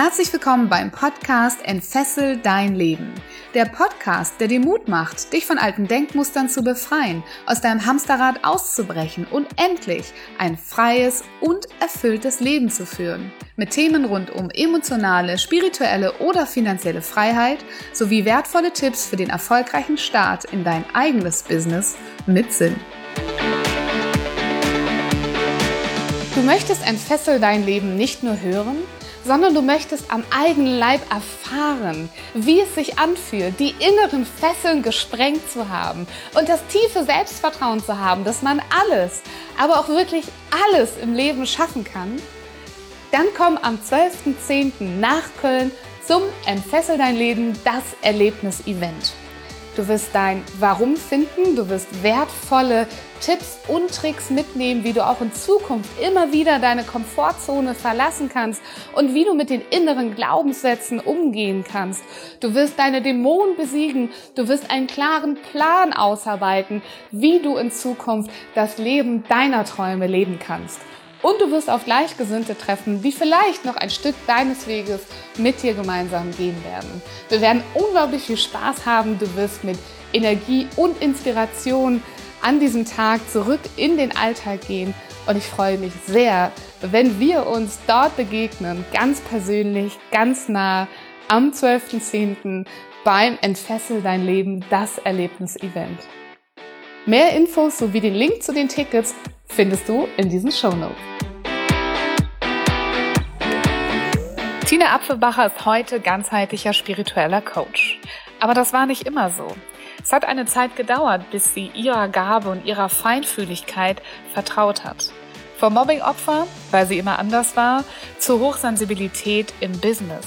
Herzlich willkommen beim Podcast Entfessel dein Leben. Der Podcast, der dir Mut macht, dich von alten Denkmustern zu befreien, aus deinem Hamsterrad auszubrechen und endlich ein freies und erfülltes Leben zu führen. Mit Themen rund um emotionale, spirituelle oder finanzielle Freiheit sowie wertvolle Tipps für den erfolgreichen Start in dein eigenes Business mit Sinn. Du möchtest Entfessel dein Leben nicht nur hören, sondern du möchtest am eigenen Leib erfahren, wie es sich anfühlt, die inneren Fesseln gesprengt zu haben und das tiefe Selbstvertrauen zu haben, dass man alles, aber auch wirklich alles im Leben schaffen kann, dann komm am 12.10. nach Köln zum Entfessel dein Leben, das Erlebnis-Event. Du wirst dein Warum finden, du wirst wertvolle Tipps und Tricks mitnehmen, wie du auch in Zukunft immer wieder deine Komfortzone verlassen kannst und wie du mit den inneren Glaubenssätzen umgehen kannst. Du wirst deine Dämonen besiegen, du wirst einen klaren Plan ausarbeiten, wie du in Zukunft das Leben deiner Träume leben kannst. Und du wirst auf Gleichgesinnte treffen, die vielleicht noch ein Stück deines Weges mit dir gemeinsam gehen werden. Wir werden unglaublich viel Spaß haben. Du wirst mit Energie und Inspiration an diesem Tag zurück in den Alltag gehen. Und ich freue mich sehr, wenn wir uns dort begegnen, ganz persönlich, ganz nah am 12.10. beim Entfessel dein Leben, das Erlebnis-Event. Mehr Infos sowie den Link zu den Tickets findest du in diesen Show Notes. Tina Apfelbacher ist heute ganzheitlicher spiritueller Coach. Aber das war nicht immer so. Es hat eine Zeit gedauert, bis sie ihrer Gabe und ihrer Feinfühligkeit vertraut hat. Vom Mobbing-Opfer, weil sie immer anders war, zur Hochsensibilität im Business.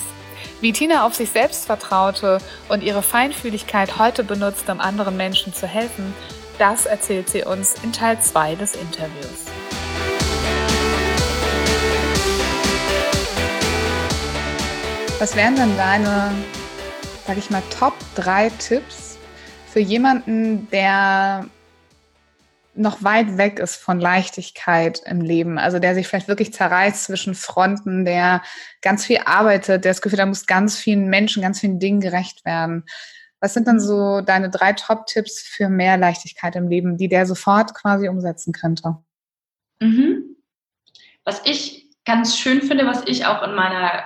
Wie Tina auf sich selbst vertraute und ihre Feinfühligkeit heute benutzt, um anderen Menschen zu helfen, das erzählt sie uns in Teil 2 des Interviews. Was wären denn deine, sag ich mal, Top 3 Tipps für jemanden, der noch weit weg ist von Leichtigkeit im Leben, also der sich vielleicht wirklich zerreißt zwischen Fronten, der ganz viel arbeitet, der das Gefühl, da muss ganz vielen Menschen, ganz vielen Dingen gerecht werden. Was sind dann so deine drei Top-Tipps für mehr Leichtigkeit im Leben, die der sofort quasi umsetzen könnte? Mhm. Was ich ganz schön finde, was ich auch in meiner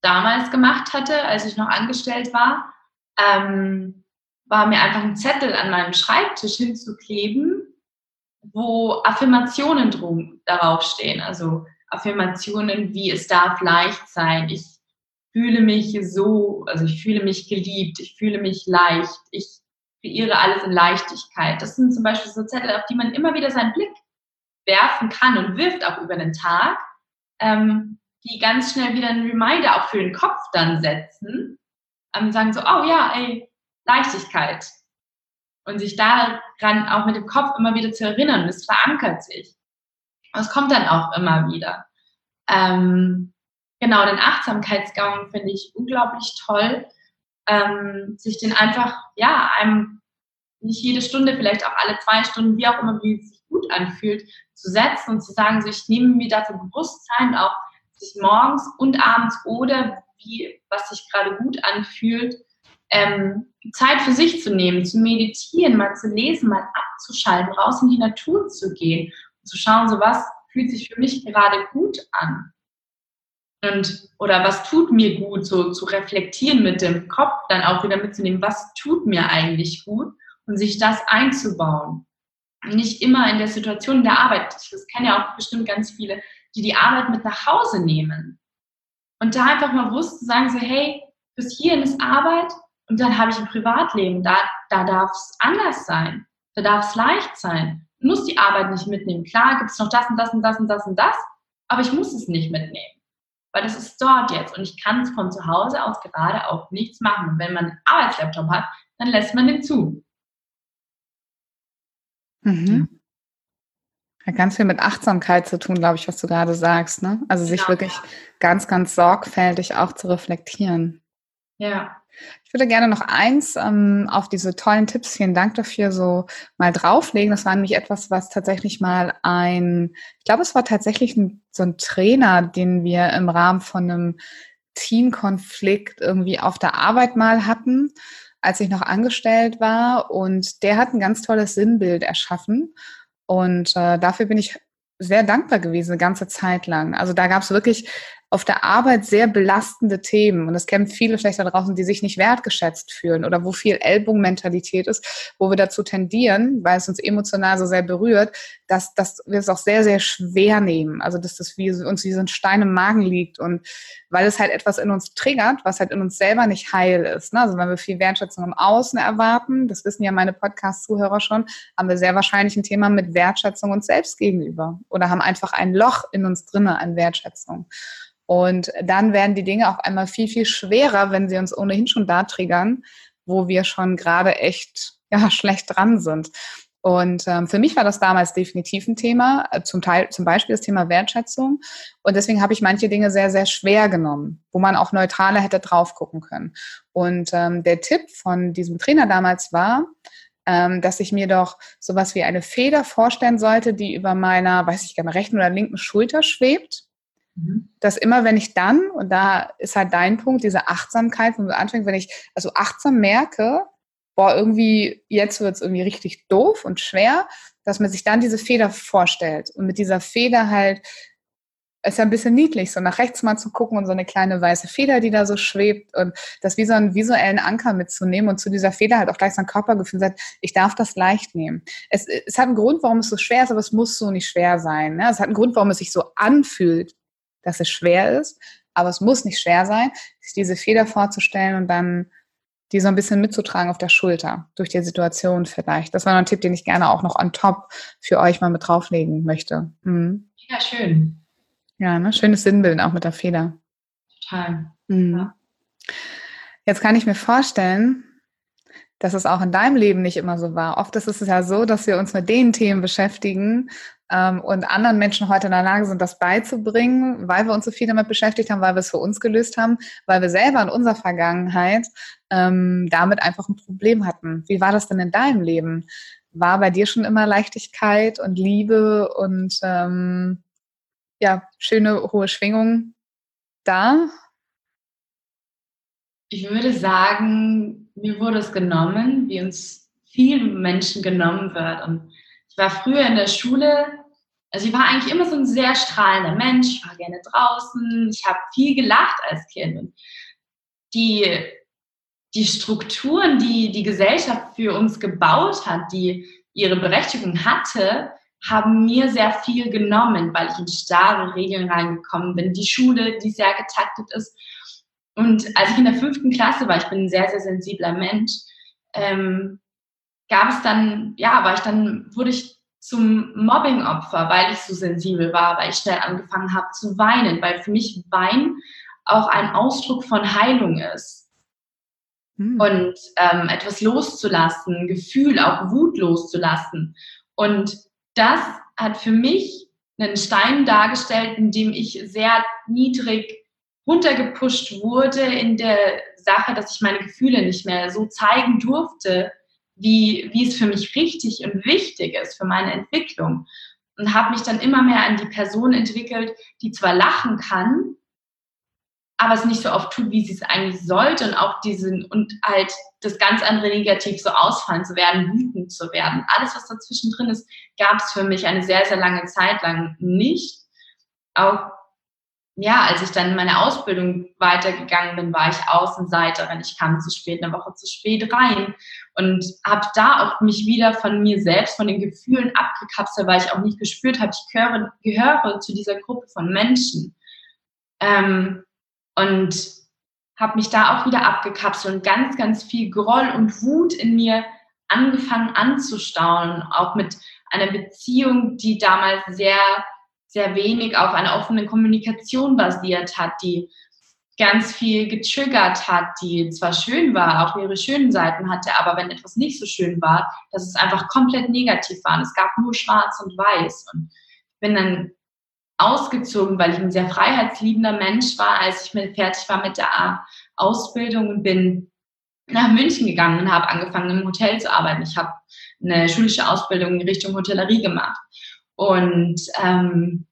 damals gemacht hatte, als ich noch angestellt war, ähm, war mir einfach einen Zettel an meinem Schreibtisch hinzukleben, wo Affirmationen drum, darauf stehen. Also Affirmationen wie es darf leicht sein, ich fühle mich so, also ich fühle mich geliebt, ich fühle mich leicht, ich kreiere alles in Leichtigkeit. Das sind zum Beispiel so Zettel, auf die man immer wieder seinen Blick werfen kann und wirft auch über den Tag, ähm, die ganz schnell wieder einen Reminder auch für den Kopf dann setzen, ähm, sagen so, oh ja, ey, Leichtigkeit. Und sich daran auch mit dem Kopf immer wieder zu erinnern, das verankert sich. Und es kommt dann auch immer wieder. Ähm, genau, den Achtsamkeitsgang finde ich unglaublich toll. Ähm, sich den einfach, ja, einem nicht jede Stunde, vielleicht auch alle zwei Stunden, wie auch immer, wie es sich gut anfühlt, zu setzen und zu sagen, so ich nehme mir dafür Bewusstsein, auch sich morgens und abends oder wie, was sich gerade gut anfühlt, ähm, Zeit für sich zu nehmen, zu meditieren, mal zu lesen, mal abzuschalten, raus in die Natur zu gehen und zu schauen, so was fühlt sich für mich gerade gut an. Und, oder was tut mir gut, so zu reflektieren mit dem Kopf, dann auch wieder mitzunehmen, was tut mir eigentlich gut und sich das einzubauen. Nicht immer in der Situation der Arbeit. Das kennen ja auch bestimmt ganz viele, die die Arbeit mit nach Hause nehmen. Und da einfach mal bewusst zu sagen, so, hey, bis hierhin ist Arbeit und dann habe ich ein Privatleben. Da, da darf es anders sein. Da darf es leicht sein. Ich muss die Arbeit nicht mitnehmen. Klar gibt es noch das und das und das und das und das, aber ich muss es nicht mitnehmen weil das ist dort jetzt und ich kann von zu Hause aus gerade auch nichts machen. Und wenn man einen Arbeitslaptop hat, dann lässt man den zu. Mhm. Hat ganz viel mit Achtsamkeit zu tun, glaube ich, was du gerade sagst. Ne? Also sich genau. wirklich ganz, ganz sorgfältig auch zu reflektieren. Ja. Ich würde gerne noch eins ähm, auf diese tollen Tipps, vielen Dank dafür, so mal drauflegen. Das war nämlich etwas, was tatsächlich mal ein, ich glaube, es war tatsächlich ein, so ein Trainer, den wir im Rahmen von einem Teamkonflikt irgendwie auf der Arbeit mal hatten, als ich noch angestellt war. Und der hat ein ganz tolles Sinnbild erschaffen. Und äh, dafür bin ich sehr dankbar gewesen, eine ganze Zeit lang. Also da gab es wirklich auf der Arbeit sehr belastende Themen. Und das kennen viele vielleicht da draußen, die sich nicht wertgeschätzt fühlen oder wo viel Ellbogenmentalität ist, wo wir dazu tendieren, weil es uns emotional so sehr berührt, dass, dass wir es auch sehr, sehr schwer nehmen. Also dass das wie, uns wie so ein Stein im Magen liegt und weil es halt etwas in uns triggert, was halt in uns selber nicht heil ist. Ne? Also wenn wir viel Wertschätzung im Außen erwarten, das wissen ja meine Podcast-Zuhörer schon, haben wir sehr wahrscheinlich ein Thema mit Wertschätzung uns selbst gegenüber oder haben einfach ein Loch in uns drinne an Wertschätzung. Und dann werden die Dinge auf einmal viel, viel schwerer, wenn sie uns ohnehin schon da triggern, wo wir schon gerade echt ja, schlecht dran sind. Und ähm, für mich war das damals definitiv ein Thema, äh, zum Teil zum Beispiel das Thema Wertschätzung. Und deswegen habe ich manche Dinge sehr, sehr schwer genommen, wo man auch neutraler hätte drauf gucken können. Und ähm, der Tipp von diesem Trainer damals war, ähm, dass ich mir doch sowas wie eine Feder vorstellen sollte, die über meiner, weiß ich gerne, rechten oder linken Schulter schwebt. Dass immer, wenn ich dann, und da ist halt dein Punkt, diese Achtsamkeit, wo wir anfangen, wenn ich also achtsam merke, boah, irgendwie, jetzt wird es irgendwie richtig doof und schwer, dass man sich dann diese Feder vorstellt und mit dieser Feder halt, ist ja ein bisschen niedlich, so nach rechts mal zu gucken und so eine kleine weiße Feder, die da so schwebt und das wie so einen visuellen Anker mitzunehmen und zu dieser Feder halt auch gleich sein Körpergefühl sagt, ich darf das leicht nehmen. Es, es hat einen Grund, warum es so schwer ist, aber es muss so nicht schwer sein. Ne? Es hat einen Grund, warum es sich so anfühlt, dass es schwer ist, aber es muss nicht schwer sein, sich diese Feder vorzustellen und dann die so ein bisschen mitzutragen auf der Schulter, durch die Situation vielleicht. Das war noch ein Tipp, den ich gerne auch noch on top für euch mal mit drauflegen möchte. Mhm. Ja, schön. Ja, ne? schönes Sinnbild auch mit der Feder. Total. Mhm. Ja. Jetzt kann ich mir vorstellen, dass es auch in deinem Leben nicht immer so war. Oft ist es ja so, dass wir uns mit den Themen beschäftigen, ähm, und anderen Menschen heute in der Lage sind, das beizubringen, weil wir uns so viel damit beschäftigt haben, weil wir es für uns gelöst haben, weil wir selber in unserer Vergangenheit ähm, damit einfach ein Problem hatten. Wie war das denn in deinem Leben? War bei dir schon immer Leichtigkeit und Liebe und ähm, ja, schöne hohe Schwingung da? Ich würde sagen, mir wurde es genommen, wie uns vielen Menschen genommen wird. Und ich war früher in der Schule, also ich war eigentlich immer so ein sehr strahlender Mensch, ich war gerne draußen, ich habe viel gelacht als Kind. Die, die Strukturen, die die Gesellschaft für uns gebaut hat, die ihre Berechtigung hatte, haben mir sehr viel genommen, weil ich in starre Regeln reingekommen bin. Die Schule, die sehr getaktet ist. Und als ich in der fünften Klasse war, ich bin ein sehr, sehr sensibler Mensch, ähm, gab es dann, ja, war ich dann, wurde ich zum Mobbing-Opfer, weil ich so sensibel war, weil ich schnell angefangen habe zu weinen, weil für mich Wein auch ein Ausdruck von Heilung ist. Hm. Und ähm, etwas loszulassen, Gefühl, auch Wut loszulassen. Und das hat für mich einen Stein dargestellt, in dem ich sehr niedrig runtergepusht wurde in der Sache, dass ich meine Gefühle nicht mehr so zeigen durfte, wie, wie es für mich richtig und wichtig ist für meine Entwicklung. Und habe mich dann immer mehr an die Person entwickelt, die zwar lachen kann, aber es nicht so oft tut, wie sie es eigentlich sollte und auch diesen und halt das ganz andere negativ so ausfallen zu werden, wütend zu werden. Alles, was dazwischen drin ist, gab es für mich eine sehr, sehr lange Zeit lang nicht. Auch ja, als ich dann in meine Ausbildung weitergegangen bin, war ich Außenseiterin. Ich kam zu spät, eine Woche zu spät rein und habe da auch mich wieder von mir selbst, von den Gefühlen abgekapselt, weil ich auch nicht gespürt habe, ich gehöre, gehöre zu dieser Gruppe von Menschen. Ähm, und habe mich da auch wieder abgekapselt und ganz, ganz viel Groll und Wut in mir angefangen anzustauen, auch mit einer Beziehung, die damals sehr sehr wenig auf einer offenen Kommunikation basiert hat, die ganz viel getriggert hat, die zwar schön war, auch ihre schönen Seiten hatte, aber wenn etwas nicht so schön war, dass es einfach komplett negativ war. Es gab nur schwarz und weiß. Und ich bin dann ausgezogen, weil ich ein sehr freiheitsliebender Mensch war, als ich mit, fertig war mit der Ausbildung und bin nach München gegangen und habe angefangen im Hotel zu arbeiten. Ich habe eine schulische Ausbildung in Richtung Hotellerie gemacht und ähm,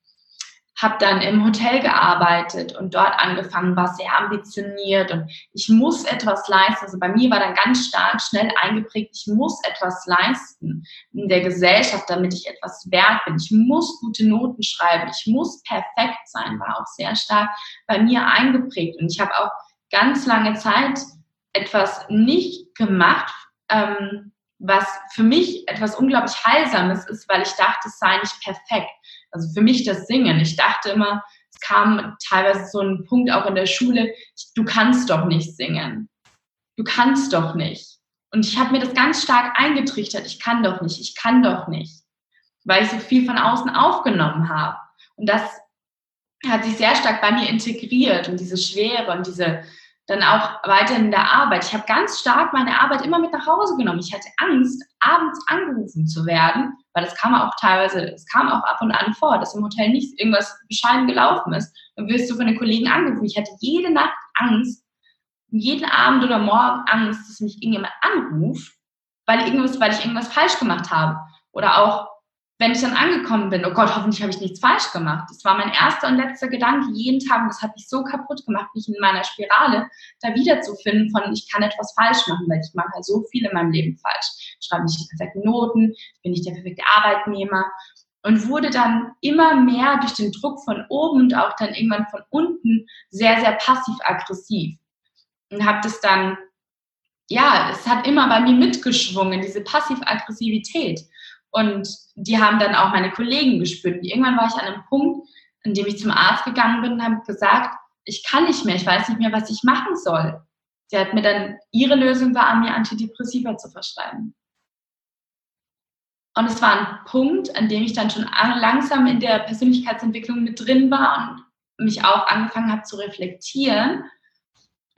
habe dann im Hotel gearbeitet und dort angefangen, war sehr ambitioniert und ich muss etwas leisten. Also bei mir war dann ganz stark schnell eingeprägt, ich muss etwas leisten in der Gesellschaft, damit ich etwas wert bin. Ich muss gute Noten schreiben, ich muss perfekt sein, war auch sehr stark bei mir eingeprägt. Und ich habe auch ganz lange Zeit etwas nicht gemacht, ähm, was für mich etwas unglaublich Heilsames ist, weil ich dachte, es sei nicht perfekt. Also für mich das Singen. Ich dachte immer, es kam teilweise so ein Punkt auch in der Schule, du kannst doch nicht singen. Du kannst doch nicht. Und ich habe mir das ganz stark eingetrichtert, ich kann doch nicht, ich kann doch nicht, weil ich so viel von außen aufgenommen habe. Und das hat sich sehr stark bei mir integriert und diese Schwere und diese, dann auch weiter in der Arbeit. Ich habe ganz stark meine Arbeit immer mit nach Hause genommen. Ich hatte Angst, abends angerufen zu werden, weil das kam auch teilweise, es kam auch ab und an vor, dass im Hotel nicht irgendwas bescheiden gelaufen ist. Dann wirst du von den Kollegen angerufen. Ich hatte jede Nacht Angst, jeden Abend oder morgen Angst, dass mich irgendjemand anruft, weil irgendwas, weil ich irgendwas falsch gemacht habe. Oder auch wenn ich dann angekommen bin, oh Gott, hoffentlich habe ich nichts falsch gemacht. Das war mein erster und letzter Gedanke jeden Tag und das hat mich so kaputt gemacht, mich in meiner Spirale da wiederzufinden von, ich kann etwas falsch machen, weil ich mache ja so viel in meinem Leben falsch. Ich schreibe nicht die perfekten Noten, ich bin nicht der perfekte Arbeitnehmer und wurde dann immer mehr durch den Druck von oben und auch dann irgendwann von unten sehr, sehr passiv-aggressiv und habe das dann, ja, es hat immer bei mir mitgeschwungen, diese Passiv-Aggressivität. Und die haben dann auch meine Kollegen gespürt. Und irgendwann war ich an einem Punkt, an dem ich zum Arzt gegangen bin und habe gesagt, ich kann nicht mehr, ich weiß nicht mehr, was ich machen soll. Sie hat mir dann, ihre Lösung war, mir Antidepressiva zu verschreiben. Und es war ein Punkt, an dem ich dann schon langsam in der Persönlichkeitsentwicklung mit drin war und mich auch angefangen habe zu reflektieren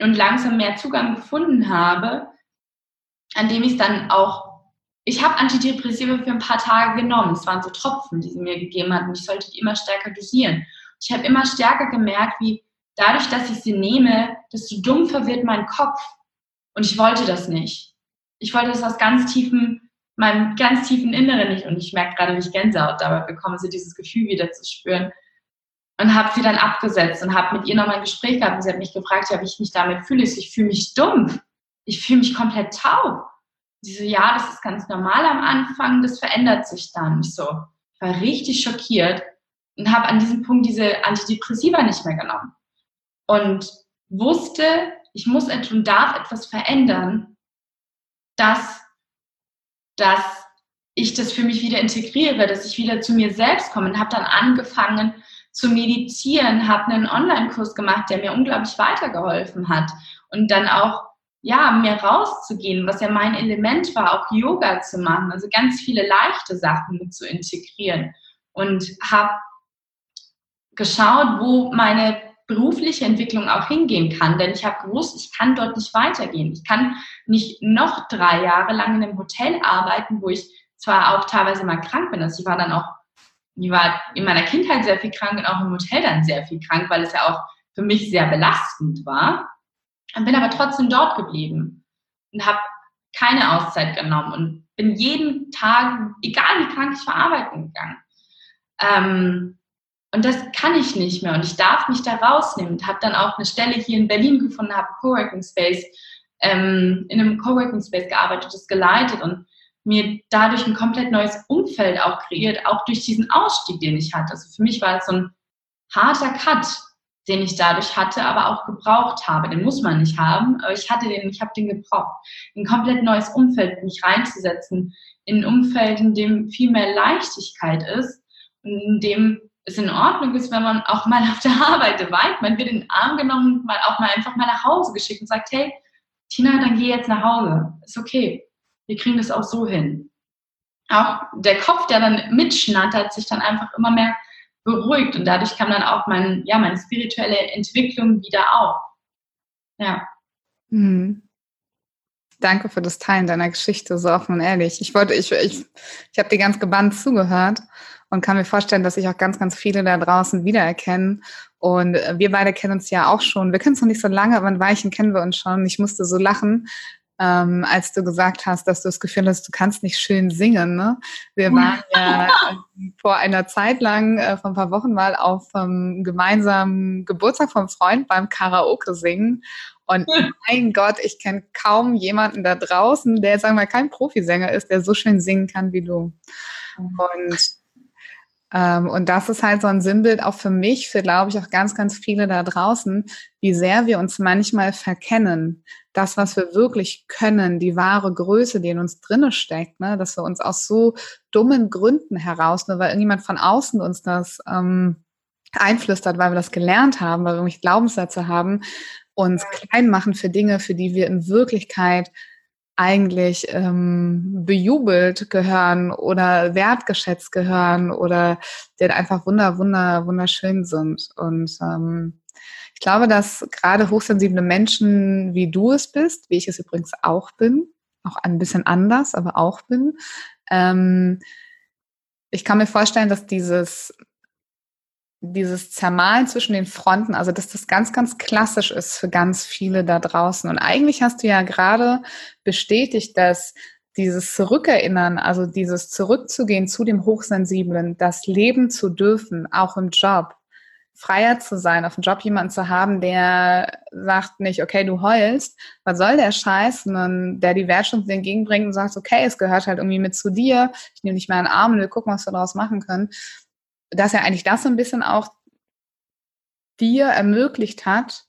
und langsam mehr Zugang gefunden habe, an dem ich dann auch ich habe Antidepressiva für ein paar Tage genommen. Es waren so Tropfen, die sie mir gegeben hat und ich sollte die immer stärker dosieren. Ich habe immer stärker gemerkt, wie dadurch, dass ich sie nehme, desto dumpfer wird mein Kopf. Und ich wollte das nicht. Ich wollte das aus ganz tiefen, meinem ganz tiefen Inneren nicht. Und ich merke gerade, wie ich Gänsehaut dabei bekomme, sie dieses Gefühl wieder zu spüren. Und habe sie dann abgesetzt und habe mit ihr nochmal ein Gespräch gehabt. Und sie hat mich gefragt, ja, wie ich mich damit fühle. Ich fühle mich dumpf. Ich fühle mich komplett taub sie so, ja, das ist ganz normal am Anfang, das verändert sich dann. Ich so, ich war richtig schockiert und habe an diesem Punkt diese Antidepressiva nicht mehr genommen. Und wusste, ich muss und darf etwas verändern, dass, dass ich das für mich wieder integriere, dass ich wieder zu mir selbst komme und habe dann angefangen zu meditieren, habe einen Online-Kurs gemacht, der mir unglaublich weitergeholfen hat und dann auch ja, mehr rauszugehen, was ja mein Element war, auch Yoga zu machen, also ganz viele leichte Sachen mit zu integrieren. Und habe geschaut, wo meine berufliche Entwicklung auch hingehen kann, denn ich habe gewusst, ich kann dort nicht weitergehen. Ich kann nicht noch drei Jahre lang in einem Hotel arbeiten, wo ich zwar auch teilweise mal krank bin, also ich war dann auch, ich war in meiner Kindheit sehr viel krank und auch im Hotel dann sehr viel krank, weil es ja auch für mich sehr belastend war bin aber trotzdem dort geblieben und habe keine Auszeit genommen und bin jeden Tag, egal wie krank ich war, arbeiten gegangen. Ähm, und das kann ich nicht mehr und ich darf mich da rausnehmen. Habe dann auch eine Stelle hier in Berlin gefunden, habe Coworking Space, ähm, in einem Coworking Space gearbeitet, das geleitet und mir dadurch ein komplett neues Umfeld auch kreiert, auch durch diesen Ausstieg, den ich hatte. Also für mich war es so ein harter Cut, den ich dadurch hatte, aber auch gebraucht habe. Den muss man nicht haben, aber ich hatte den, ich habe den gebraucht. Ein komplett neues Umfeld, mich reinzusetzen, in ein Umfeld, in dem viel mehr Leichtigkeit ist in dem es in Ordnung ist, wenn man auch mal auf der Arbeit weint. Man wird in den Arm genommen, mal auch mal einfach mal nach Hause geschickt und sagt, hey, Tina, dann geh jetzt nach Hause. Ist okay. Wir kriegen das auch so hin. Auch der Kopf, der dann mitschnattert, sich dann einfach immer mehr beruhigt und dadurch kam dann auch mein, ja, meine spirituelle Entwicklung wieder auf. Ja. Mhm. Danke für das Teilen deiner Geschichte, so offen und ehrlich. Ich wollte, ich, ich, ich habe dir ganz gebannt zugehört und kann mir vorstellen, dass sich auch ganz, ganz viele da draußen wiedererkennen. Und wir beide kennen uns ja auch schon. Wir kennen es noch nicht so lange, aber ein Weilchen kennen wir uns schon. Ich musste so lachen, ähm, als du gesagt hast, dass du das Gefühl hast, du kannst nicht schön singen. Ne? Wir waren ja vor einer Zeit lang, äh, vor ein paar Wochen mal auf ähm, gemeinsamen Geburtstag vom Freund beim Karaoke singen. Und mein Gott, ich kenne kaum jemanden da draußen, der, sagen wir mal, kein Profisänger ist, der so schön singen kann wie du. Und ähm, und das ist halt so ein Sinnbild auch für mich, für glaube ich auch ganz, ganz viele da draußen, wie sehr wir uns manchmal verkennen. Das, was wir wirklich können, die wahre Größe, die in uns drinne steckt, ne? dass wir uns aus so dummen Gründen heraus, nur weil irgendjemand von außen uns das ähm, einflüstert, weil wir das gelernt haben, weil wir irgendwelche Glaubenssätze haben, uns klein machen für Dinge, für die wir in Wirklichkeit eigentlich ähm, bejubelt gehören oder wertgeschätzt gehören oder die einfach wunder, wunder, wunderschön sind. Und ähm, ich glaube, dass gerade hochsensible Menschen, wie du es bist, wie ich es übrigens auch bin, auch ein bisschen anders, aber auch bin, ähm, ich kann mir vorstellen, dass dieses dieses Zermalen zwischen den Fronten, also dass das ganz, ganz klassisch ist für ganz viele da draußen. Und eigentlich hast du ja gerade bestätigt, dass dieses Zurückerinnern, also dieses Zurückzugehen zu dem Hochsensiblen, das leben zu dürfen, auch im Job, freier zu sein, auf dem Job jemanden zu haben, der sagt nicht, okay, du heulst, was soll der Scheiß, sondern der die Wertschätzung entgegenbringt und sagt, okay, es gehört halt irgendwie mit zu dir, ich nehme dich mal in den Arm und wir gucken, was wir daraus machen können dass er eigentlich das so ein bisschen auch dir ermöglicht hat,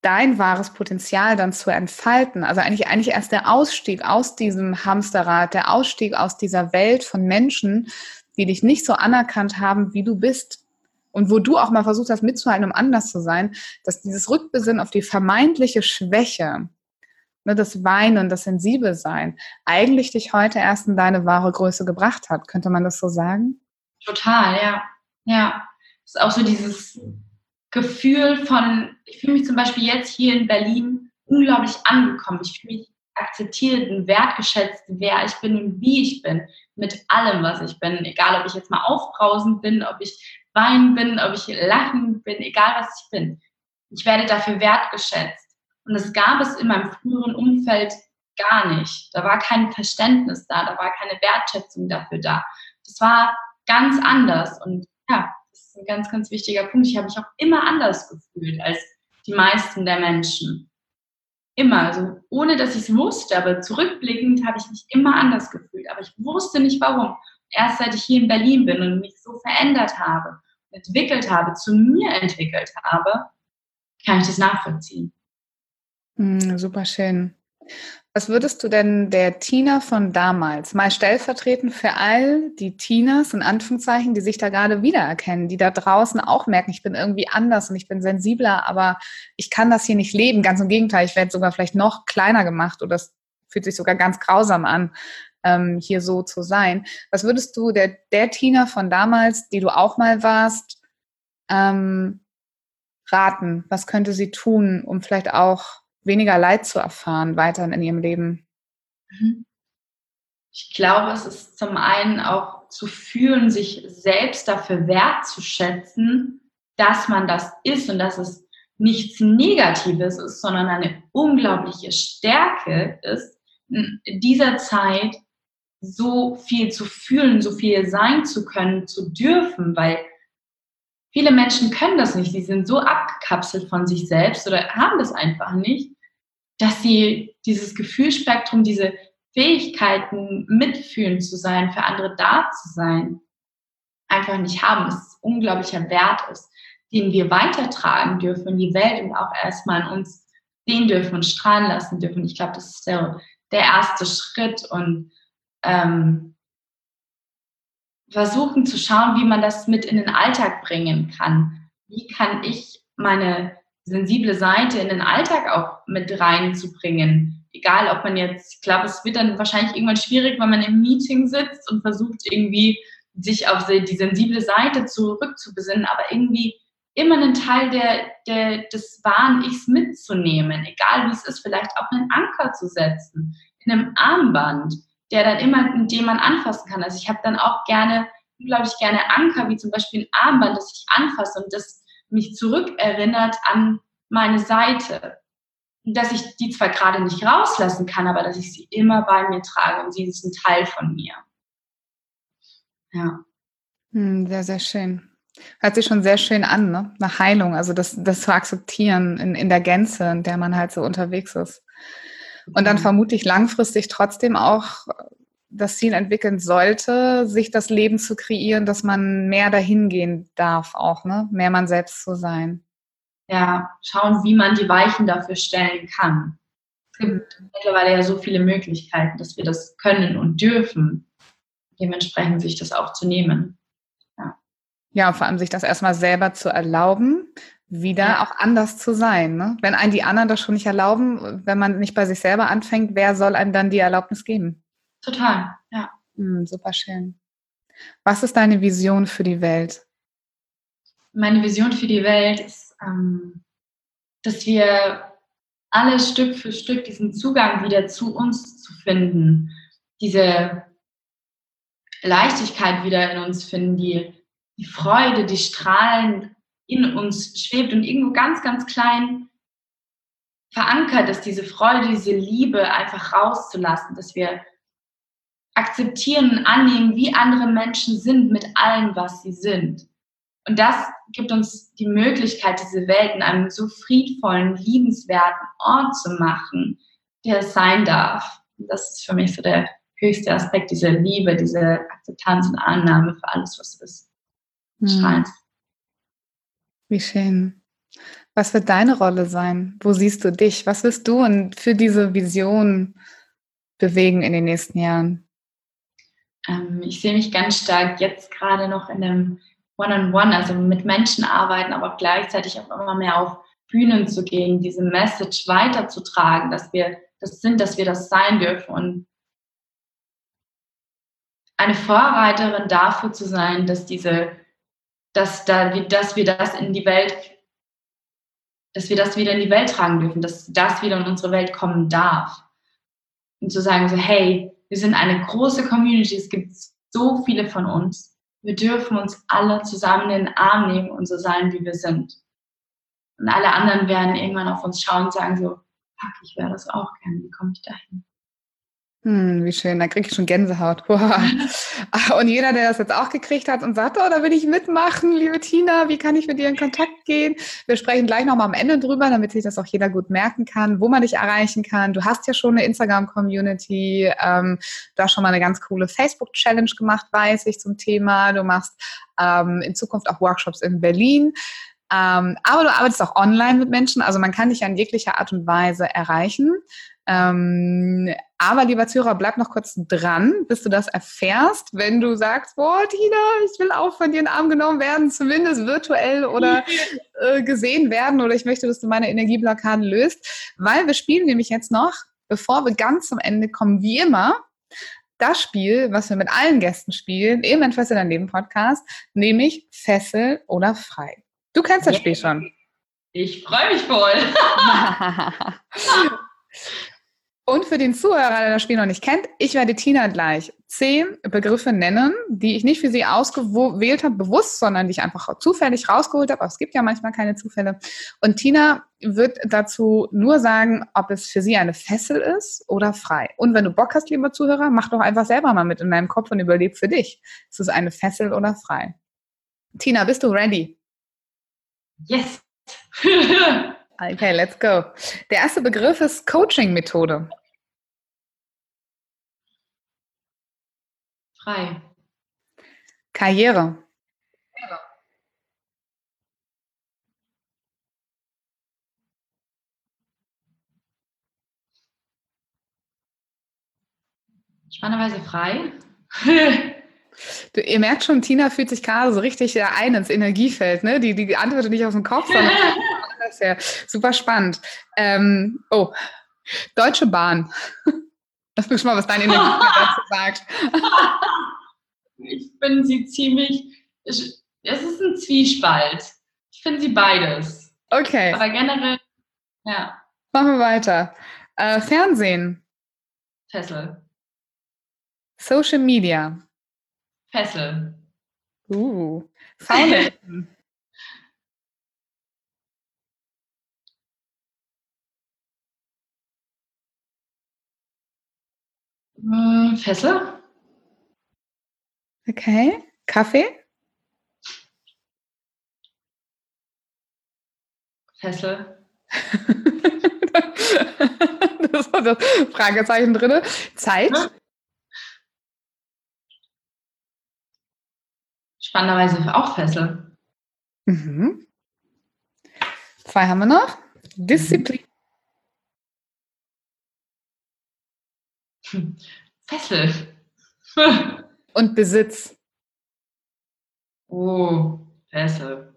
dein wahres Potenzial dann zu entfalten. Also eigentlich, eigentlich erst der Ausstieg aus diesem Hamsterrad, der Ausstieg aus dieser Welt von Menschen, die dich nicht so anerkannt haben, wie du bist. Und wo du auch mal versucht hast mitzuhalten, um anders zu sein, dass dieses Rückbesinnen auf die vermeintliche Schwäche, ne, das Weinen, das Sensibelsein, eigentlich dich heute erst in deine wahre Größe gebracht hat. Könnte man das so sagen? Total, ja. Ja. Das ist auch so dieses Gefühl von, ich fühle mich zum Beispiel jetzt hier in Berlin unglaublich angekommen. Ich fühle mich akzeptiert und wertgeschätzt, wer ich bin und wie ich bin, mit allem, was ich bin. Egal, ob ich jetzt mal aufbrausend bin, ob ich weinen bin, ob ich lachen bin, egal was ich bin. Ich werde dafür wertgeschätzt. Und das gab es in meinem früheren Umfeld gar nicht. Da war kein Verständnis da, da war keine Wertschätzung dafür da. Das war ganz anders. Und ja, das ist ein ganz, ganz wichtiger Punkt. Ich habe mich auch immer anders gefühlt als die meisten der Menschen. Immer, also ohne dass ich es wusste, aber zurückblickend habe ich mich immer anders gefühlt. Aber ich wusste nicht warum. Erst seit ich hier in Berlin bin und mich so verändert habe, entwickelt habe, zu mir entwickelt habe, kann ich das nachvollziehen. Mm, super schön. Was würdest du denn der Tina von damals mal stellvertretend für all die Tinas in Anführungszeichen, die sich da gerade wiedererkennen, die da draußen auch merken, ich bin irgendwie anders und ich bin sensibler, aber ich kann das hier nicht leben. Ganz im Gegenteil, ich werde sogar vielleicht noch kleiner gemacht oder es fühlt sich sogar ganz grausam an, ähm, hier so zu sein. Was würdest du der, der Tina von damals, die du auch mal warst, ähm, raten? Was könnte sie tun, um vielleicht auch weniger Leid zu erfahren weiterhin in ihrem Leben? Mhm. Ich glaube, es ist zum einen auch zu fühlen, sich selbst dafür wertzuschätzen, dass man das ist und dass es nichts Negatives ist, sondern eine unglaubliche Stärke ist, in dieser Zeit so viel zu fühlen, so viel sein zu können, zu dürfen, weil viele Menschen können das nicht. Sie sind so abgekapselt von sich selbst oder haben das einfach nicht dass sie dieses Gefühlsspektrum, diese Fähigkeiten, mitfühlen zu sein, für andere da zu sein, einfach nicht haben. Das ist unglaublicher Wert ist, den wir weitertragen dürfen in die Welt und auch erstmal in uns sehen dürfen und strahlen lassen dürfen. Ich glaube, das ist der, der erste Schritt und ähm, versuchen zu schauen, wie man das mit in den Alltag bringen kann. Wie kann ich meine sensible Seite in den Alltag auch mit reinzubringen. Egal, ob man jetzt, ich glaube, es wird dann wahrscheinlich irgendwann schwierig, wenn man im Meeting sitzt und versucht irgendwie sich auf die sensible Seite zurückzubesinnen, aber irgendwie immer einen Teil der, der, des wahren Ichs mitzunehmen, egal wie es ist, vielleicht auch einen Anker zu setzen, in einem Armband, der dann immer, den man anfassen kann. Also ich habe dann auch gerne, unglaublich gerne Anker, wie zum Beispiel ein Armband, das ich anfasse und das mich zurückerinnert an meine Seite. dass ich die zwar gerade nicht rauslassen kann, aber dass ich sie immer bei mir trage und sie ist ein Teil von mir. Ja. Hm, sehr, sehr schön. Hört sich schon sehr schön an, ne? Eine Heilung, also das, das zu akzeptieren in, in der Gänze, in der man halt so unterwegs ist. Und dann vermute ich langfristig trotzdem auch das Ziel entwickeln sollte, sich das Leben zu kreieren, dass man mehr dahin gehen darf, auch, ne? Mehr man selbst zu sein. Ja, schauen, wie man die Weichen dafür stellen kann. Es gibt mhm. mittlerweile ja so viele Möglichkeiten, dass wir das können und dürfen. Dementsprechend sich das auch zu nehmen. Ja, und vor allem sich das erstmal selber zu erlauben, wieder ja. auch anders zu sein. Ne? Wenn einen die anderen das schon nicht erlauben, wenn man nicht bei sich selber anfängt, wer soll einem dann die Erlaubnis geben? Total, ja. Hm, super schön. Was ist deine Vision für die Welt? Meine Vision für die Welt ist, ähm, dass wir alle Stück für Stück diesen Zugang wieder zu uns zu finden, diese Leichtigkeit wieder in uns finden, die die Freude, die strahlend in uns schwebt und irgendwo ganz, ganz klein verankert ist, diese Freude, diese Liebe einfach rauszulassen, dass wir akzeptieren und annehmen, wie andere Menschen sind mit allem, was sie sind. Und das gibt uns die Möglichkeit, diese Welt in einem so friedvollen, liebenswerten Ort zu machen, der es sein darf. Und das ist für mich so der höchste Aspekt, diese Liebe, diese Akzeptanz und Annahme für alles, was ist. Hm. Wie schön. Was wird deine Rolle sein? Wo siehst du dich? Was wirst du und für diese Vision bewegen in den nächsten Jahren? Ähm, ich sehe mich ganz stark jetzt gerade noch in einem One-on-One, -on -One, also mit Menschen arbeiten, aber gleichzeitig auch immer mehr auf Bühnen zu gehen, diese Message weiterzutragen, dass wir das sind, dass wir das sein dürfen und eine Vorreiterin dafür zu sein, dass diese dass, da, dass wir das in die Welt, dass wir das wieder in die Welt tragen dürfen, dass das wieder in unsere Welt kommen darf. Und zu sagen so, hey, wir sind eine große Community, es gibt so viele von uns. Wir dürfen uns alle zusammen in den Arm nehmen und so sein, wie wir sind. Und alle anderen werden irgendwann auf uns schauen und sagen so, fuck, ich wäre das auch gern, wie komme ich dahin? Hm, wie schön, da kriege ich schon Gänsehaut. Wow. Und jeder, der das jetzt auch gekriegt hat und sagt, oh, da will ich mitmachen, liebe Tina, wie kann ich mit dir in Kontakt gehen? Wir sprechen gleich nochmal am Ende drüber, damit sich das auch jeder gut merken kann, wo man dich erreichen kann. Du hast ja schon eine Instagram-Community, ähm, du hast schon mal eine ganz coole Facebook-Challenge gemacht, weiß ich, zum Thema. Du machst ähm, in Zukunft auch Workshops in Berlin. Ähm, aber du arbeitest auch online mit Menschen, also man kann dich in jeglicher Art und Weise erreichen. Ähm, aber lieber Zuhörer, bleib noch kurz dran, bis du das erfährst, wenn du sagst, boah, Tina, ich will auch von dir in den Arm genommen werden, zumindest virtuell oder äh, gesehen werden oder ich möchte, dass du meine Energieblockaden löst, weil wir spielen nämlich jetzt noch, bevor wir ganz zum Ende kommen, wie immer, das Spiel, was wir mit allen Gästen spielen, im Entfessel dein Leben Podcast, nämlich Fessel oder Frei. Du kennst das Spiel schon. Ich freue mich voll. Und für den Zuhörer, der das Spiel noch nicht kennt, ich werde Tina gleich zehn Begriffe nennen, die ich nicht für sie ausgewählt habe, bewusst, sondern die ich einfach zufällig rausgeholt habe. Aber es gibt ja manchmal keine Zufälle. Und Tina wird dazu nur sagen, ob es für sie eine Fessel ist oder frei. Und wenn du Bock hast, lieber Zuhörer, mach doch einfach selber mal mit in deinem Kopf und überleb für dich. Ist es eine Fessel oder frei? Tina, bist du ready? Yes. Okay, let's go. Der erste Begriff ist Coaching-Methode. Frei. Karriere. Spannenderweise frei. Du, ihr merkt schon, Tina fühlt sich gerade so richtig ein ins Energiefeld. Ne? Die, die antwortet nicht aus dem Kopf, sondern das ja super spannend. Ähm, oh, Deutsche Bahn. Lass mich mal, was deine Energie dazu sagt. Ich finde sie ziemlich, es ist ein Zwiespalt. Ich finde sie beides. Okay. Aber generell, ja. Machen wir weiter. Äh, Fernsehen. Fessel. Social Media. Fessel. Uh. Faulenzen. Fessel. Okay. Kaffee? Fessel. das war das Fragezeichen drin. Zeit? Spannenderweise auch Fessel. Mhm. Zwei haben wir noch. Disziplin. Fessel. Und Besitz. Oh, Fessel.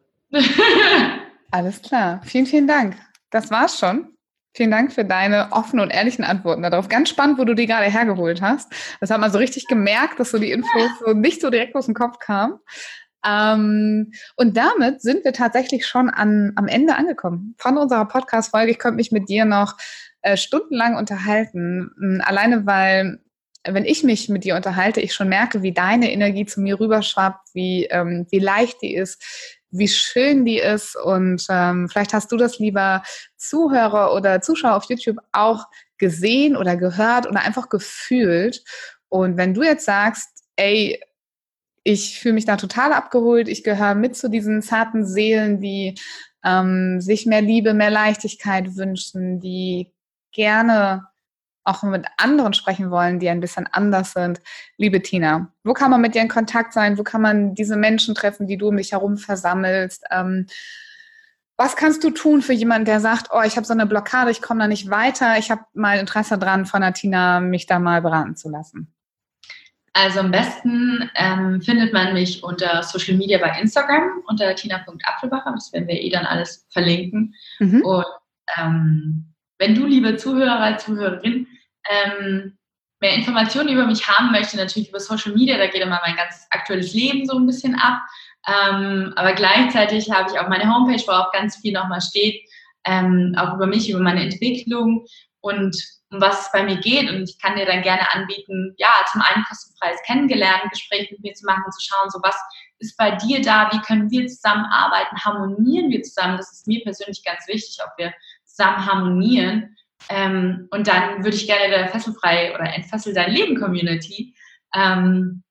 Alles klar. Vielen, vielen Dank. Das war's schon. Vielen Dank für deine offenen und ehrlichen Antworten darauf. Ganz spannend, wo du die gerade hergeholt hast. Das hat man so richtig gemerkt, dass so die Infos so nicht so direkt aus dem Kopf kamen. Ähm, und damit sind wir tatsächlich schon an, am Ende angekommen von unserer Podcast-Folge. Ich könnte mich mit dir noch äh, stundenlang unterhalten. Hm, alleine weil, wenn ich mich mit dir unterhalte, ich schon merke, wie deine Energie zu mir rüberschwappt, wie, ähm, wie leicht die ist, wie schön die ist. Und ähm, vielleicht hast du das lieber Zuhörer oder Zuschauer auf YouTube auch gesehen oder gehört oder einfach gefühlt. Und wenn du jetzt sagst, ey, ich fühle mich da total abgeholt. Ich gehöre mit zu diesen zarten Seelen, die ähm, sich mehr Liebe, mehr Leichtigkeit wünschen, die gerne auch mit anderen sprechen wollen, die ein bisschen anders sind. Liebe Tina, wo kann man mit dir in Kontakt sein? Wo kann man diese Menschen treffen, die du um dich herum versammelst? Ähm, was kannst du tun für jemanden, der sagt, oh, ich habe so eine Blockade, ich komme da nicht weiter, ich habe mal Interesse dran, von der Tina mich da mal beraten zu lassen? Also am besten ähm, findet man mich unter Social Media bei Instagram unter tina.apfelbacher. Das werden wir eh dann alles verlinken. Mhm. Und ähm, wenn du, liebe Zuhörer, Zuhörerin, ähm, mehr Informationen über mich haben möchte, natürlich über Social Media, da geht immer mein ganzes aktuelles Leben so ein bisschen ab. Ähm, aber gleichzeitig habe ich auch meine Homepage, wo auch ganz viel nochmal steht, ähm, auch über mich, über meine Entwicklung und um was es bei mir geht. Und ich kann dir dann gerne anbieten, ja, zum einen kostenfreies Kennengelernt, Gespräch mit mir zu machen zu schauen, so was ist bei dir da, wie können wir zusammenarbeiten, harmonieren wir zusammen. Das ist mir persönlich ganz wichtig, ob wir zusammen harmonieren. Ähm, und dann würde ich gerne der Fesselfrei oder Entfessel dein Leben Community ähm,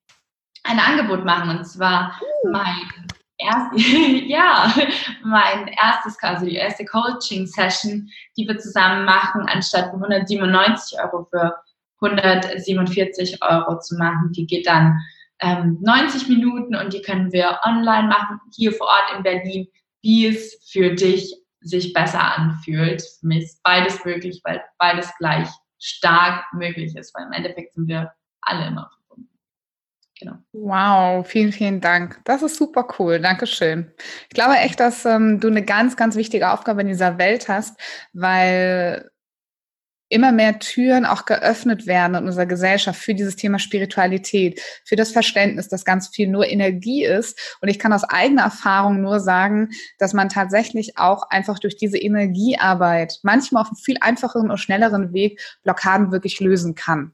ein Angebot machen. Und zwar uh. mein erst, ja, mein erstes, also die erste Coaching-Session, die wir zusammen machen, anstatt 197 Euro für 147 Euro zu machen. Die geht dann ähm, 90 Minuten und die können wir online machen, hier vor Ort in Berlin, wie es für dich sich besser anfühlt. Für mich ist beides möglich, weil beides gleich stark möglich ist, weil im Endeffekt sind wir alle immer Genau. Wow, vielen, vielen Dank. Das ist super cool. Dankeschön. Ich glaube echt, dass ähm, du eine ganz, ganz wichtige Aufgabe in dieser Welt hast, weil immer mehr Türen auch geöffnet werden in unserer Gesellschaft für dieses Thema Spiritualität, für das Verständnis, dass ganz viel nur Energie ist. Und ich kann aus eigener Erfahrung nur sagen, dass man tatsächlich auch einfach durch diese Energiearbeit manchmal auf einem viel einfacheren und schnelleren Weg Blockaden wirklich lösen kann.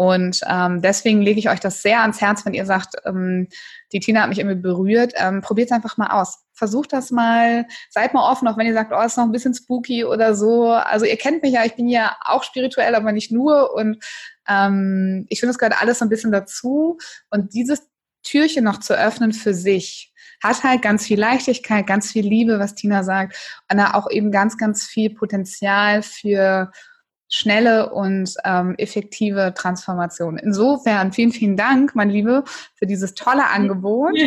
Und ähm, deswegen lege ich euch das sehr ans Herz, wenn ihr sagt, ähm, die Tina hat mich irgendwie berührt. Ähm, Probiert es einfach mal aus. Versucht das mal. Seid mal offen, auch wenn ihr sagt, oh, ist noch ein bisschen spooky oder so. Also ihr kennt mich ja, ich bin ja auch spirituell, aber nicht nur. Und ähm, ich finde, es gehört alles so ein bisschen dazu. Und dieses Türchen noch zu öffnen für sich, hat halt ganz viel Leichtigkeit, ganz viel Liebe, was Tina sagt, und auch eben ganz, ganz viel Potenzial für schnelle und ähm, effektive Transformation. Insofern vielen, vielen Dank, mein Liebe, für dieses tolle Angebot.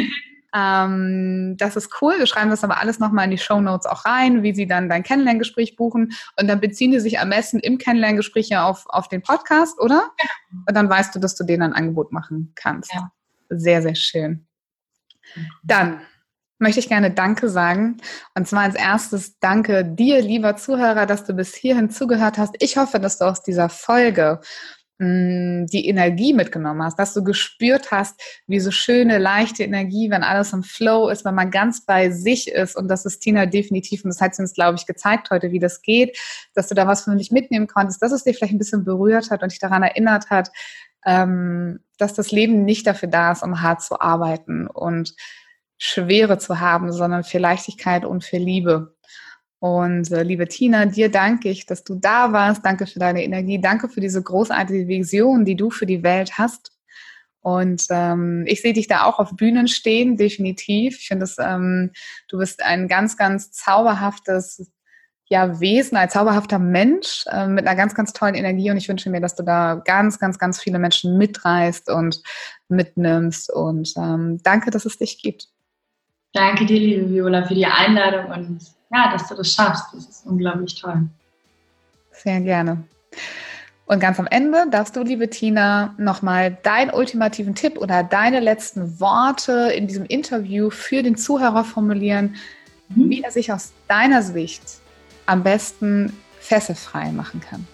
Ähm, das ist cool. Wir schreiben das aber alles nochmal in die Show Notes auch rein, wie Sie dann dein Kennenlerngespräch buchen. Und dann beziehen die sich am besten im Kennenlerngespräch ja auf, auf den Podcast, oder? Genau. Und dann weißt du, dass du denen ein Angebot machen kannst. Ja. Sehr, sehr schön. Dann möchte ich gerne Danke sagen. Und zwar als erstes Danke dir, lieber Zuhörer, dass du bis hierhin zugehört hast. Ich hoffe, dass du aus dieser Folge mh, mm, die Energie mitgenommen hast, dass du gespürt hast, wie so schöne, leichte Energie, wenn alles im Flow ist, wenn man ganz bei sich ist. Und das ist Tina definitiv, und das hat sie uns, glaube ich, gezeigt heute, wie das geht, dass du da was von dich mitnehmen konntest, dass es dich vielleicht ein bisschen berührt hat und dich daran erinnert hat, ähm, dass das Leben nicht dafür da ist, um hart zu arbeiten und Schwere zu haben, sondern für Leichtigkeit und für Liebe. Und äh, liebe Tina, dir danke ich, dass du da warst. Danke für deine Energie. Danke für diese großartige Vision, die du für die Welt hast. Und ähm, ich sehe dich da auch auf Bühnen stehen, definitiv. Ich finde, ähm, du bist ein ganz, ganz zauberhaftes ja, Wesen, ein zauberhafter Mensch äh, mit einer ganz, ganz tollen Energie. Und ich wünsche mir, dass du da ganz, ganz, ganz viele Menschen mitreißt und mitnimmst. Und ähm, danke, dass es dich gibt. Danke dir, liebe Viola, für die Einladung und ja, dass du das schaffst. Das ist unglaublich toll. Sehr gerne. Und ganz am Ende darfst du, liebe Tina, nochmal deinen ultimativen Tipp oder deine letzten Worte in diesem Interview für den Zuhörer formulieren, mhm. wie er sich aus deiner Sicht am besten fesselfrei machen kann.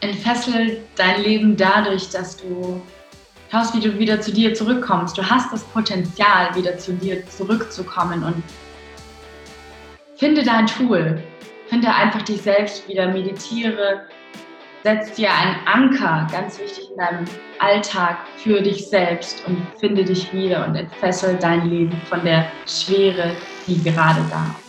Entfessel dein Leben dadurch, dass du schaust, wie du wieder zu dir zurückkommst. Du hast das Potenzial, wieder zu dir zurückzukommen und finde dein Tool. Finde einfach dich selbst wieder, meditiere, setz dir einen Anker, ganz wichtig in deinem Alltag für dich selbst und finde dich wieder und entfessel dein Leben von der Schwere, die gerade da ist.